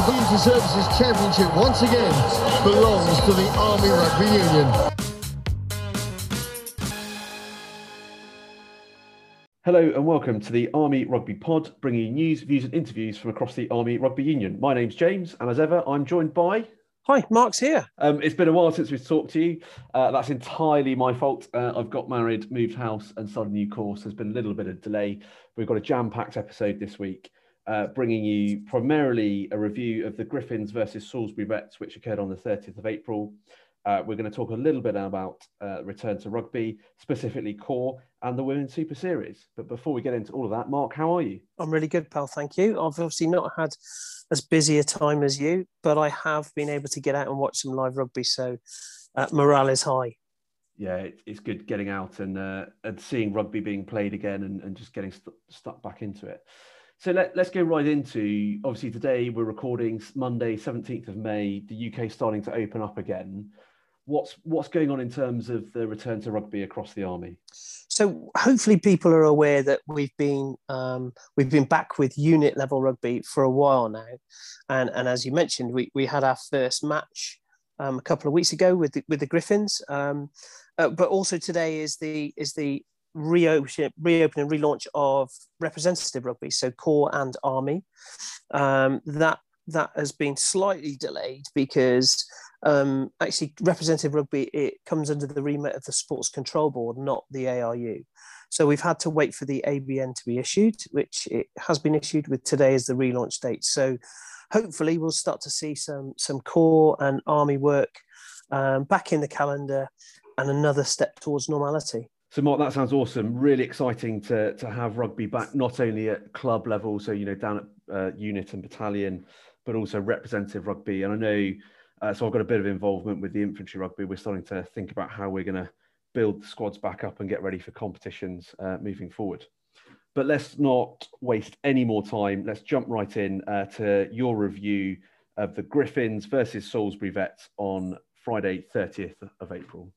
the Community Services Championship once again belongs to the Army Rugby Union. Hello and welcome to the Army Rugby Pod, bringing you news, views, and interviews from across the Army Rugby Union. My name's James, and as ever, I'm joined by. Hi, Marc's here. Um, it's been a while since we've talked to you. Uh, that's entirely my fault. Uh, I've got married, moved house, and started a new course. There's been a little bit of delay. We've got a jam-packed episode this week, uh, bringing you primarily a review of the Griffins versus Salisbury Vets, which occurred on the 30th of April. Uh, we're going to talk a little bit about uh, return to rugby, specifically corps and the Women's Super Series. But before we get into all of that, Marc, how are you? I'm really good, pal. Thank you. I've obviously not had as busy a time as you, but I have been able to get out and watch some live rugby. So uh, morale is high. Yeah, it, it's good getting out and uh, and seeing rugby being played again and, and just getting st- stuck back into it. So let, let's go right into obviously today we're recording Monday, 17th of May, the UK starting to open up again. What's what's going on in terms of the return to rugby across the army? So hopefully people are aware that we've been um, we've been back with unit level rugby for a while now, and and as you mentioned, we we had our first match um, a couple of weeks ago with the, with the Griffins, um, uh, but also today is the is the reopen reopen and relaunch of representative rugby, so corps and army. Um, that that has been slightly delayed because um, actually representative rugby it comes under the remit of the sports control board not the aru so we've had to wait for the abn to be issued which it has been issued with today as the relaunch date. So hopefully we'll start to see some some corps and army work um, back in the calendar and another step towards normality so, Marc, that sounds awesome. Really exciting to to have rugby back, not only at club level, so you know down at uh, unit and battalion, but also representative rugby. And I know uh, so I've got a bit of involvement with the infantry rugby. We're starting to think about how we're going to build the squads back up and get ready for competitions uh, moving forward. But let's not waste any more time. Let's jump right in uh, to your review of the Griffins versus Salisbury Vets on Friday, 30th of April.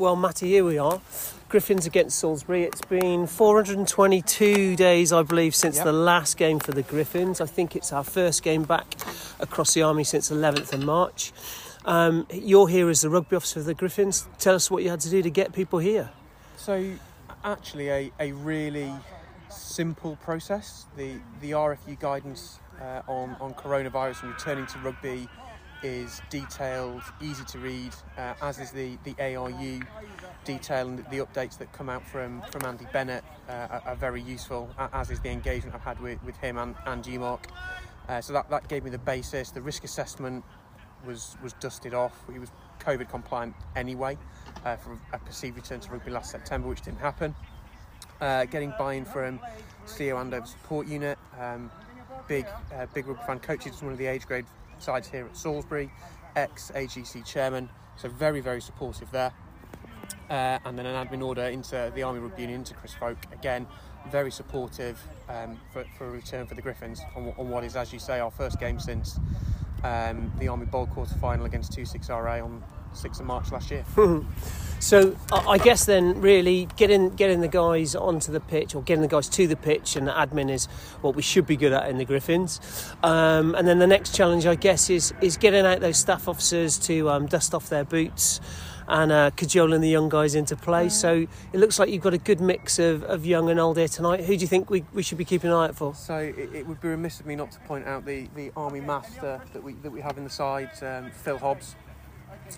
Well, Matty, here we are. Griffins against Salisbury. It's been 422 days, I believe, since yep. the last game for the Griffins. I think it's our first game back across the Army since 11th of March. Um, you're here as the rugby officer of the Griffins. Tell us what you had to do to get people here. So, actually, a, a really simple process. The, the RFU guidance uh, on, on coronavirus and returning to rugby is detailed, easy to read, uh, as is the, the ARU detail and the updates that come out from, from Andy Bennett uh, are, are, very useful, as is the engagement I've had with, with him and, and GMARC. Uh, so that, that gave me the basis. The risk assessment was, was dusted off. He was COVID compliant anyway uh, for a perceived return to rugby last September, which didn't happen. Uh, getting buy-in from CEO and Andover support unit, um, big uh, big rugby fan coaches, one of the age grade sides here at Salisbury, ex AGC chairman, so very, very supportive there. Uh, and then an admin order into the Army Rugby Union, into Chris Folk, again, very supportive um, for, for, a return for the Griffins on, on, what is, as you say, our first game since um, the Army Bowl quarter final against 26RA on 6th of March last year. so I guess then really getting getting the guys onto the pitch or getting the guys to the pitch and the admin is what we should be good at in the Griffins. Um, and then the next challenge I guess is is getting out those staff officers to um, dust off their boots and uh, cajoling the young guys into play. So it looks like you've got a good mix of, of young and old here tonight. Who do you think we, we should be keeping an eye out for? So it, it would be remiss of me not to point out the, the Army master that we that we have in the side, um, Phil Hobbs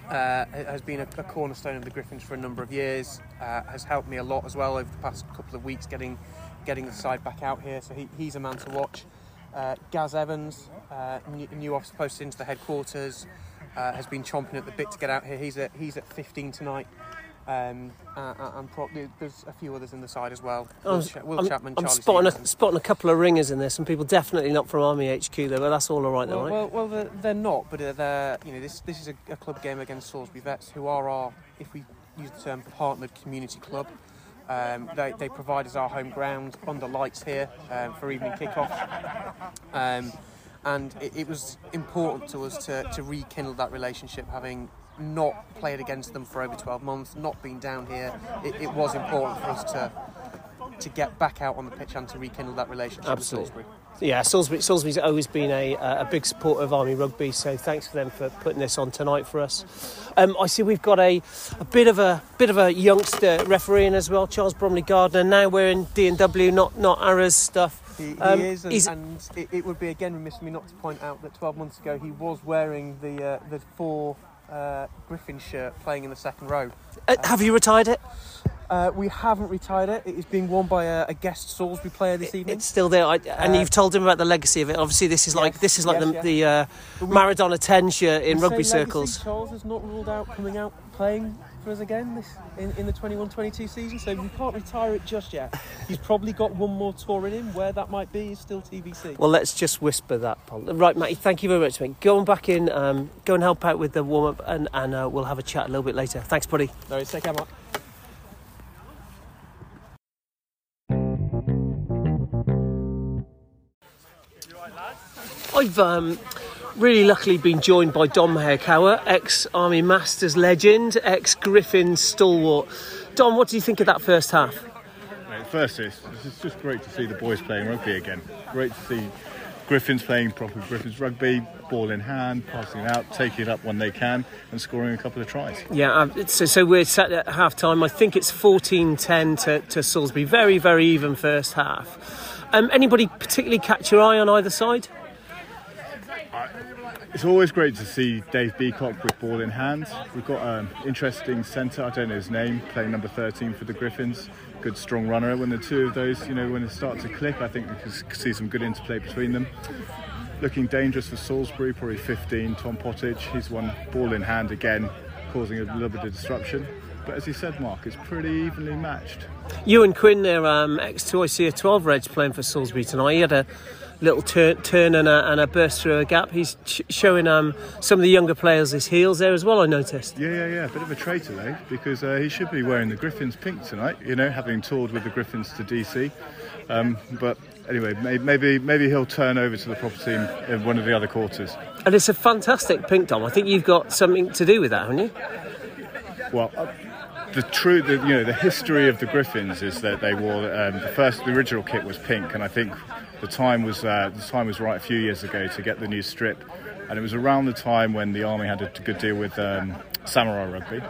uh, has been a, a, cornerstone of the Griffins for a number of years. Uh, has helped me a lot as well over the past couple of weeks getting getting the side back out here. So he, he's a man to watch. Uh, Gaz Evans, uh, new, new officer posted into the headquarters, uh, has been chomping at the bit to get out here. He's at he's at 15 tonight. Um, uh, uh, and pro- there's a few others in the side as well. Will, Ch- Will I'm, Chapman, I'm spotting a, spotting a, couple of ringers in this, and people definitely not from Army HQ though. But that's all alright, well, though, right? Well, well, they're, they're not, but they're you know this this is a, a, club game against Salisbury Vets, who are our, if we use the term, partnered community club. Um, they, they provide us our home ground under lights here um, for evening kickoffs. Um, and it, it, was important to us to, to rekindle that relationship, having not played against them for over 12 months, not been down here, it, it was important for us to to get back out on the pitch and to rekindle that relationship Absolutely. with Salisbury. Yeah, Salisbury, Salisbury's always been a, a big supporter of Army Rugby, so thanks for them for putting this on tonight for us. Um, I see we've got a, a bit of a bit of a youngster refereeing as well, Charles Bromley Gardner. Now wearing D and W, not not Ara's stuff. He, he Um, is, and, and it, it would be again remiss of me not to point out that 12 months ago he was wearing the uh, the four uh, Griffin shirt, playing in the second row. Uh, have you retired it? Uh, we haven't retired it. It is being worn by a, a guest Salisbury player this evening. It's still there, I, and Uh, you've told him about the legacy of it. Obviously, this is like Yes, this is like yes, the, yes. the uh, Maradona 10 shirt in rugby say legacy, circles. Charles has not ruled out coming out playing for us again this in, in the 21-22 season, so we can't retire it just yet. He's probably got one more tour in him. Where that might be is still TBC. Well, let's just whisper that, Paul. Right, Matty, thank you very much, mate. Go on back in, um, go and help out with the warm up, and, and uh, we'll have a chat a little bit later. Thanks, buddy. no, it's take care, Marc. I've um, really luckily been joined by Dom Hayakawa, ex Army Masters legend, ex Griffin stalwart. Dom, what do you think of that first half? Right, First, it's, it's just great to see the boys playing rugby again. Great to see Griffins playing proper Griffins rugby, ball in hand, passing it out, taking it up when they can, and scoring a couple of tries. Yeah, um, so, so we're sat at half time. I think it's 14 10 to, to Salisbury. Very, very even first half. Um, anybody particularly catch your eye on either side? It's always great to see Dave Beacock with ball in hand. We've got an interesting centre, I don't know his name, playing number 13 for the Griffins. Good strong runner. When the two of those, you know, when they start to click, I think we can see some good interplay between them. Looking dangerous for Salisbury, probably 15, Tom Pottage. He's one ball in hand again, causing a little bit of disruption. But as you said, Marc, it's pretty evenly matched. You and Quinn, they're um, ex-2IC 12 Reds playing for Salisbury tonight. He had a little turn, turn and, a, and a burst through a gap. He's sh- showing um, some of the younger players his heels there as well, I noticed. Yeah, yeah, yeah. A bit of a traitor though, because uh, he should be wearing the Griffins pink tonight. You know, having toured with the Griffins to DC. Um, but anyway, may- maybe maybe he'll turn over to the proper team in one of the other quarters. And it's a fantastic pink, Dom. I think you've got something to do with that, haven't you? Well, uh, the true, the, you know, the history of the Griffins is that they wore um, the first, the original kit was pink, and I think the time was uh, the time was right a few years ago to get the new strip, and it was around the time when the army had a good deal with um, Samurai Rugby.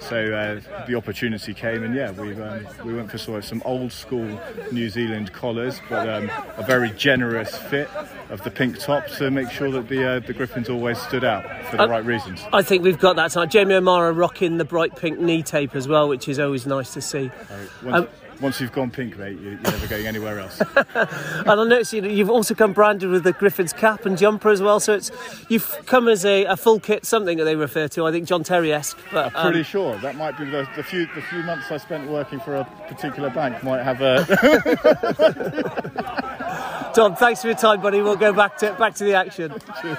So uh, the opportunity came, and yeah, we um, we went for sort of some old school New Zealand collars, but um, a very generous fit of the pink top to make sure that the uh, the Griffins always stood out for the Uh, right reasons. I think we've got that tonight. Jamie O'Mara rocking the bright pink knee tape as well, which is always nice to see. Um, once you've gone pink, mate, you- you're never going anywhere else. And I noticed you know, you've also come branded with the Griffins cap and jumper as well. So it's you've come as a, a full kit, something that they refer to. I think John Terry esque. But I'm pretty um, sure that might be the, the few the few months I spent working for a particular bank might have a. Dom, thanks for your time, buddy. We'll go back to back to the action. Cheers,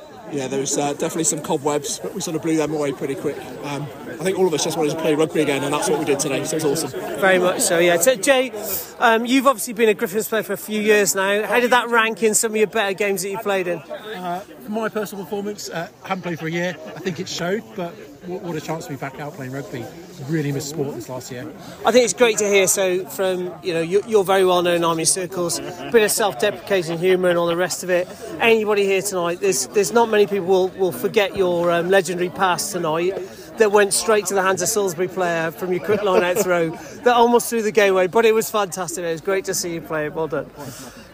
Yeah, there was uh, definitely some cobwebs, but we sort of blew them away pretty quick. Um, I think all of us just wanted to play rugby again, and that's what we did today. So it was awesome. Very much so, yeah. So, Jay, um, you've obviously been a Griffins player for a few years now. How did that rank in some of your better games that you played in? For my personal performance, uh, haven't played for a year. I think it showed, but what, a chance to be back out playing rugby. Really missed sport this last year. I think it's great to hear. So, from you know, you- you're very well known in army circles, bit of self-deprecating humour and all the rest of it. Anybody here tonight, there's there's not many people will, will forget your um, legendary past tonight that went straight to the hands of Salisbury player from your quick line out throw that almost threw the game away. But it was fantastic. It was great to see you play. Well done.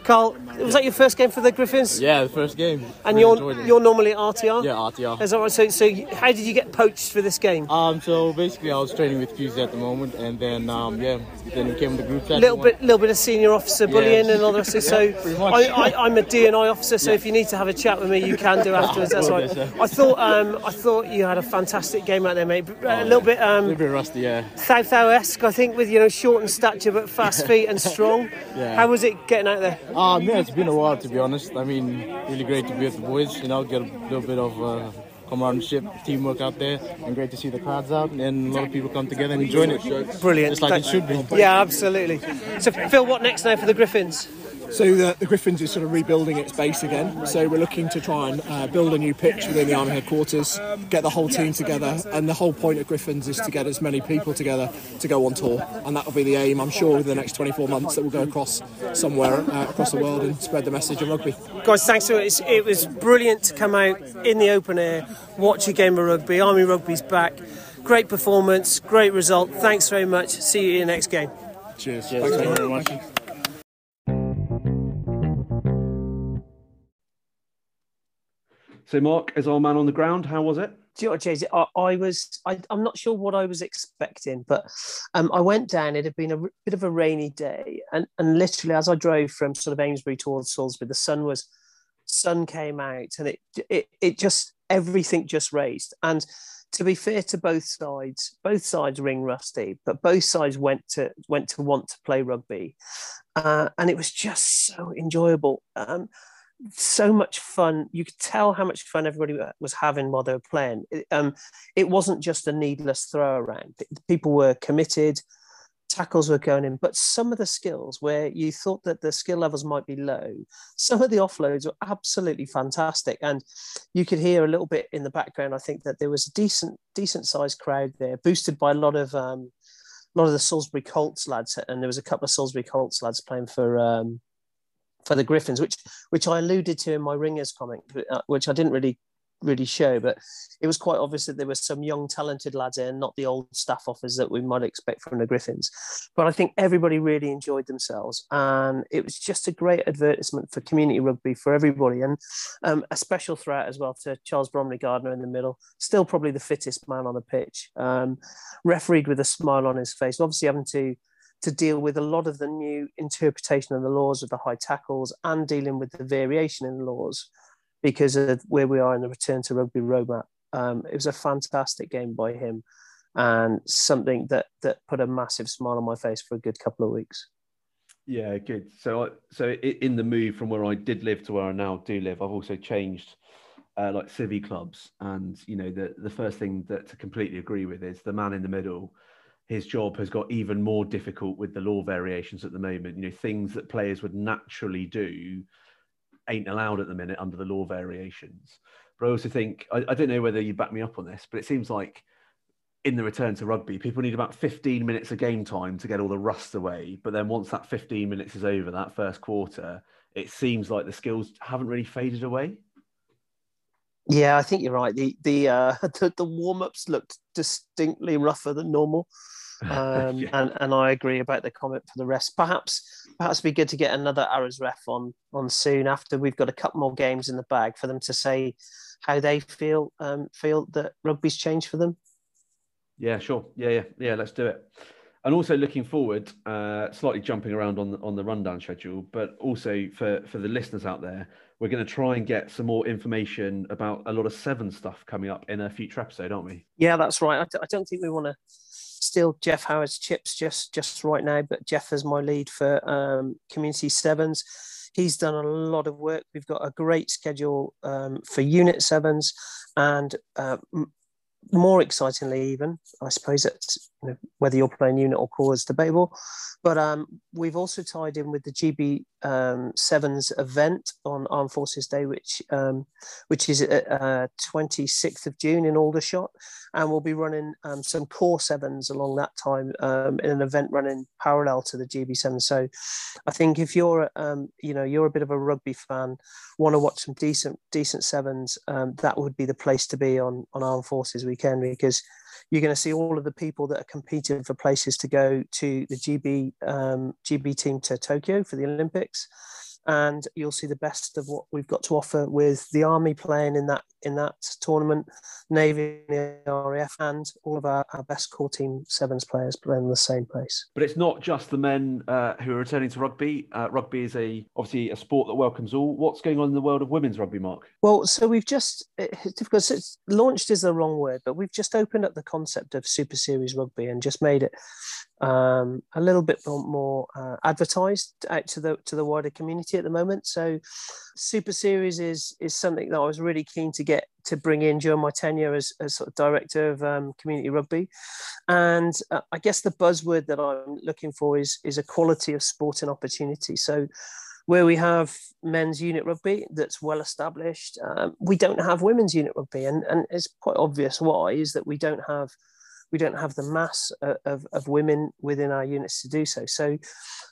Carl, was that your first game for the Griffins? Yeah, the first game. And Really you're you're normally at RTR. Yeah, RTR. Is that right? So, so how did you get poached for this game? Um, so basically, I was training with Fuse at the moment, and then um, yeah, then came in the group chat. little bit, little bit of senior officer bullying and all the rest. of it. So much. I, I, I'm a DNI officer, so if you need to have a chat with me, you can do afterwards. That's right. I thought, um, I thought you had a fantastic game out there, mate. Uh, a little bit A um, little bit rusty, yeah. South esque, I think, with you know short in stature but fast feet and strong. Yeah. How was it getting out there? Um, yeah, it's been a while to be honest. I mean, really great to be with the boys. You know, get a little bit of uh, camaraderie, teamwork out there, and great to see the crowds out and a lot of people come together and enjoying it. It's brilliant. Just like it should be. Yeah, absolutely. So, Phil, what next now for the Griffins? So the, the Griffins is sort of rebuilding its base again. So we're looking to try and uh, build a new pitch within the Army headquarters, get the whole team together, and the whole point of Griffins is to get as many people together to go on tour, and that will be the aim. I'm sure within the next 24 months that we'll go across somewhere uh, across the world and spread the message of rugby. Guys, thanks so much. It was brilliant to come out in the open air, watch a game of rugby. Army Rugby's back. Great performance, great result. Thanks very much. See you in the next game. Cheers. Thank you very much. So, Marc, as our man on the ground, how was it? Do you know what, Jay? I, I was, I, I'm not sure what I was expecting, but um, I went down. It had been a r- bit of a rainy day, and, and literally as I drove from sort of Amesbury towards Salisbury, the sun was, sun came out, and it, it, it just everything just raised. And to be fair to both sides, both sides ring rusty, but both sides went to went to want to play rugby, uh, and it was just so enjoyable. Um, so much fun. You could tell how much fun everybody was having while they were playing. It, um, it wasn't just a needless throw around. People were committed, tackles were going in, but some of the skills where you thought that the skill levels might be low, some of the offloads were absolutely fantastic. And you could hear a little bit in the background. I think that there was a decent, decent sized crowd there, boosted by a lot of um, a lot of the Salisbury Colts lads, and there was a couple of Salisbury Colts lads playing for um, for the Griffins, which which I alluded to in my Ringers comment, uh, which I didn't really really show, but it was quite obvious that there were some young talented lads there, not the old staff offers that we might expect from the Griffins. But I think everybody really enjoyed themselves, and it was just a great advertisement for community rugby for everybody, and um, a special threat as well to Charles Bromley Gardner in the middle, still probably the fittest man on the pitch, um, refereed with a smile on his face, obviously having to to deal with a lot of the new interpretation of the laws of the high tackles and dealing with the variation in the laws because of where we are in the return to rugby roadmap. Um, it was a fantastic game by him and something that that put a massive smile on my face for a good couple of weeks. Yeah, good. So, so in the move from where I did live to where I now do live, I've also changed uh, like civvy clubs, and you know the the first thing that to completely agree with is the man in the middle. His job has got even more difficult with the law variations at the moment. You know, things that players would naturally do ain't allowed at the minute under the law variations. But I also think I, I don't know whether you back me up on this, but it seems like in the return to rugby, people need about 15 minutes of game time to get all the rust away. But then once that 15 minutes is over, that first quarter, it seems like the skills haven't really faded away. Yeah, I think you're right. The the uh, the, the warm ups looked distinctly rougher than normal, um, Yeah. and and I agree about the comment for the rest. Perhaps perhaps it'd be good to get another Arrows ref on on soon after we've got a couple more games in the bag for them to say how they feel um, feel that rugby's changed for them. Yeah, sure. Yeah, yeah, yeah. Let's do it. And also looking forward, uh, slightly jumping around on the, on the rundown schedule, but also for for the listeners out there, we're going to try and get some more information about a lot of seven stuff coming up in a future episode, aren't we? Yeah, that's right. I, don't think we want to steal Jeff Howard's chips just just right now, but Jeff is my lead for um, Community Sevens. He's done a lot of work. We've got a great schedule um, for Unit Sevens, and uh, more excitingly, even I suppose it's you know, whether you're playing unit or corps is debatable. But um, we've also tied in with the GB um, Sevens event on Armed Forces Day, which um, which is uh, twenty sixth of June in Aldershot, and we'll be running um, some corps sevens along that time um, in an event running parallel to the GB Seven. So, I think if you're um, you know you're a bit of a rugby fan, want to watch some decent decent sevens, um, that would be the place to be on on Armed Forces Weekend because you're going to see all of the people that are competing for places to go to the GB um, GB team to Tokyo for the Olympics. And you'll see the best of what we've got to offer with the army playing in that in that tournament, Navy, the RAF, and all of our, our best corps team sevens players playing in the same place. But it's not just the men uh, who are returning to rugby. Uh, rugby is a obviously a sport that welcomes all. What's going on in the world of women's rugby, Marc? Well, so we've just it's difficult. It's, launched is the wrong word, but we've just opened up the concept of Super Series rugby and just made it um, a little bit more uh, advertised out to the to the wider community at the moment. So, Super Series is is something that I was really keen to get to bring in during my tenure as, as sort of director of um, community rugby, and uh, I guess the buzzword that I'm looking for is is equality of sport and opportunity. So. Where we have men's unit rugby that's well established, um, we don't have women's unit rugby, and, and it's quite obvious why is that we don't have we don't have the mass of, of women within our units to do so. So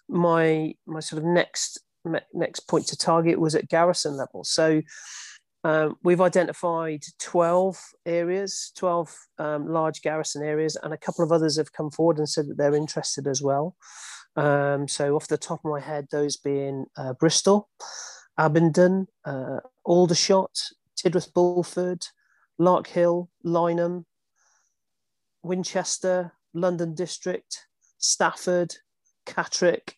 my my sort of next next point to target was at garrison level. So um, we've identified 12 areas, 12 um, large garrison areas, and a couple of others have come forward and said that they're interested as well. Um, so off the top of my head, those being uh, Bristol, Abingdon, uh, Aldershot, Tidworth Bulford, Larkhill, Lyneham, Winchester, London District, Stafford, Catterick,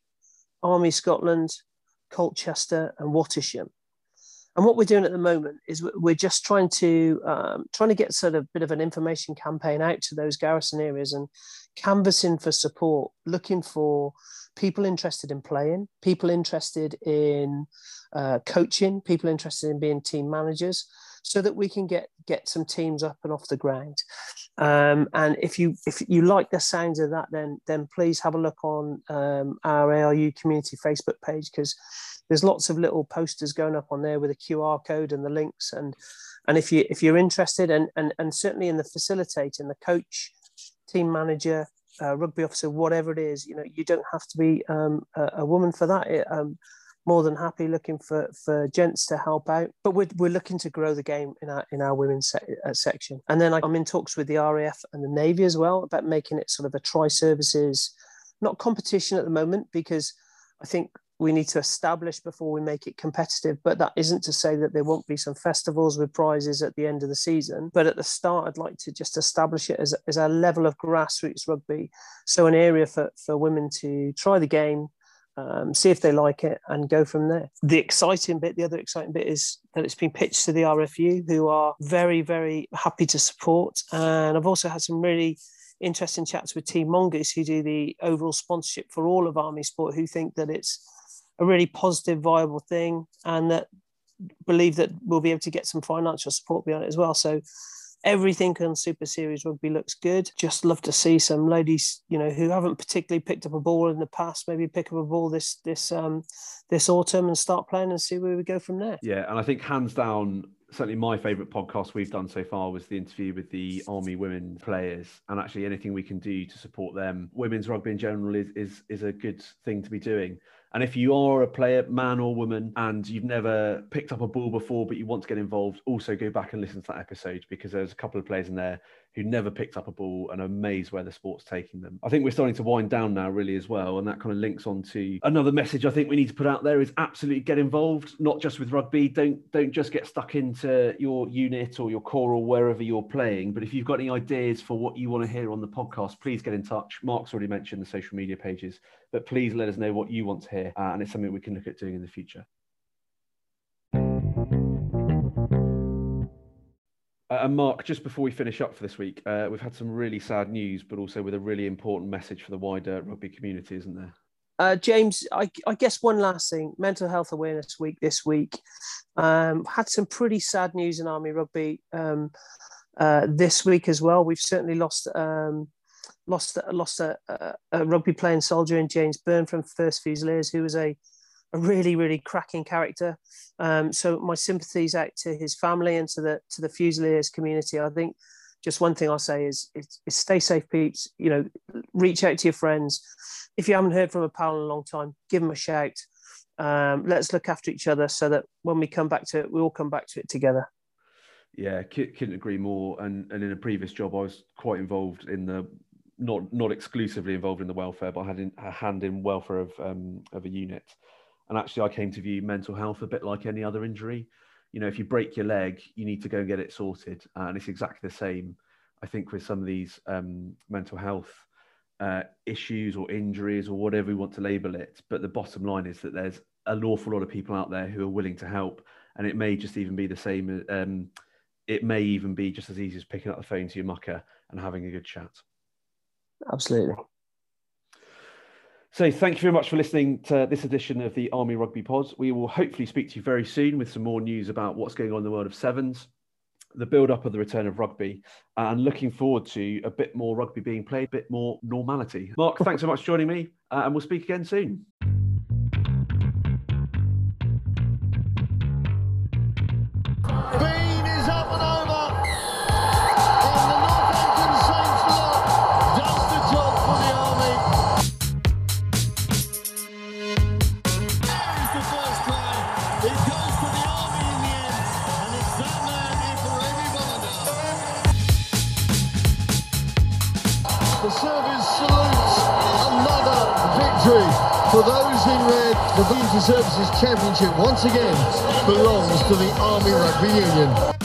Army Scotland, Colchester, and Wattisham. And what we're doing at the moment is we're just trying to um, trying to get sort of a bit of an information campaign out to those garrison areas and canvassing for support, looking for people interested in playing, people interested in uh, coaching, people interested in being team managers, so that we can get get some teams up and off the ground. Um, and if you if you like the sounds of that, then then please have a look on um, our ARU community Facebook page because there's lots of little posters going up on there with a QR code and the links. And and if you if you're interested and and, and certainly in the facilitating, the coach, team manager, uh, rugby officer, whatever it is, you know, you don't have to be um, a, a, woman for that. It, um, more than happy looking for for gents to help out. But we're, we're looking to grow the game in our in our women's se- uh, section. And then I'm in talks with the RAF and the Navy as well about making it sort of a tri services, not competition at the moment because I think we need to establish before we make it competitive. But that isn't to say that there won't be some festivals with prizes at the end of the season. But at the start, I'd like to just establish it as, as a level of grassroots rugby. So, an area for, for women to try the game, um, see if they like it, and go from there. The exciting bit, the other exciting bit is that it's been pitched to the RFU, who are very, very happy to support. And I've also had some really interesting chats with Team Mongoose, who do the overall sponsorship for all of Army Sport, who think that it's a really positive, viable thing, and that believe that we'll be able to get some financial support behind it as well. So everything on Super Series rugby looks good. Just love to see some ladies, you know, who haven't particularly picked up a ball in the past, maybe pick up a ball this this um this autumn and start playing and see where we go from there. Yeah, and I think hands down, certainly my favourite podcast we've done so far was the interview with the Army women players, and actually anything we can do to support them, women's rugby in general, is is is a good thing to be doing. And if you are a player, man or woman, and you've never picked up a ball before, but you want to get involved, also go back and listen to that episode because there's a couple of players in there who never picked up a ball and are amazed where the sport's taking them. I think we're starting to wind down now, really, as well. And that kind of links on to another message I think we need to put out there is absolutely get involved, not just with rugby. Don't don't just get stuck into your unit or your corps or wherever you're playing. But if you've got any ideas for what you want to hear on the podcast, please get in touch. Marc's already mentioned the social media pages, but please let us know what you want to hear. Uh, and it's something we can look at doing in the future. Uh, and Marc, just before we finish up for this week, uh, we've had some really sad news, but also with a really important message for the wider rugby community, isn't there? Uh, James, I, I, guess one last thing: Mental Health Awareness Week this week um, had some pretty sad news in Army Rugby um, uh, this week as well. We've certainly lost um, lost lost a, a, a, rugby playing soldier in James Byrne from First Fusiliers, who was a a really really cracking character. Um, so my sympathies out to his family and to the to the Fusiliers community. I think just one thing I'll say is, is, is stay safe, peeps. You know, reach out to your friends. If you haven't heard from a pal in a long time, give them a shout. Um, let's look after each other so that when we come back to it, we all come back to it together. Yeah, couldn't agree more. And and in a previous job, I was quite involved in the not not exclusively involved in the welfare, but I had in, a hand in welfare of um, of a unit. And actually, I came to view mental health a bit like any other injury. You know, if you break your leg, you need to go and get it sorted. And it's exactly the same, I think, with some of these um, mental health uh, issues or injuries or whatever we want to label it. But the bottom line is that there's an awful lot of people out there who are willing to help. And it may just even be the same. Um, it may even be just as easy as picking up the phone to your mucker and having a good chat. Absolutely. So, thank you very much for listening to this edition of the Army Rugby Pod. We will hopefully speak to you very soon with some more news about what's going on in the world of sevens, the build up of the return of rugby, and looking forward to a bit more rugby being played, a bit more normality. Marc, thanks so much for joining me, uh, and we'll speak again soon. Community Services Championship once again belongs to the Army Rugby Union.